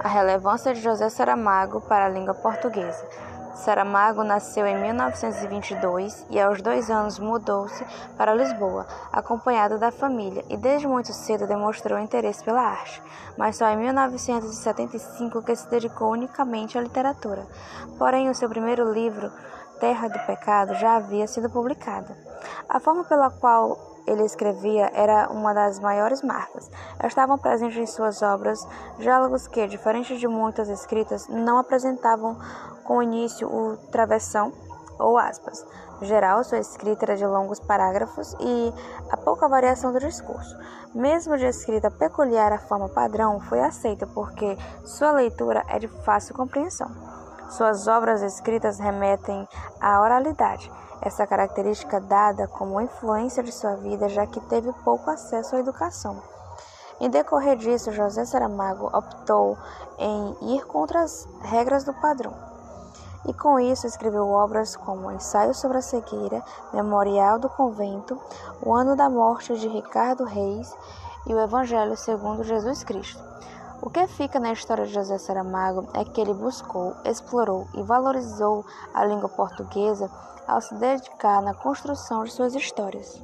A relevância de José Saramago para a língua portuguesa. Saramago nasceu em 1922 e aos dois anos mudou-se para Lisboa, acompanhado da família, e desde muito cedo demonstrou interesse pela arte, mas só em 1975 que se dedicou unicamente à literatura. Porém, o seu primeiro livro, Terra do Pecado, já havia sido publicado. A forma pela qual ele escrevia era uma das maiores marcas. Estavam presentes em suas obras diálogos que, diferente de muitas escritas, não apresentavam com início o travessão ou aspas. Geral, sua escrita era de longos parágrafos e a pouca variação do discurso. Mesmo de escrita peculiar, a forma padrão foi aceita porque sua leitura é de fácil compreensão. Suas obras escritas remetem à oralidade essa característica dada como influência de sua vida, já que teve pouco acesso à educação. Em decorrer disso, José Saramago optou em ir contra as regras do padrão. E com isso escreveu obras como Ensaio sobre a Cegueira, Memorial do Convento, O Ano da Morte de Ricardo Reis e o Evangelho segundo Jesus Cristo. O que fica na história de José Saramago é que ele buscou, explorou e valorizou a língua portuguesa ao se dedicar na construção de suas histórias.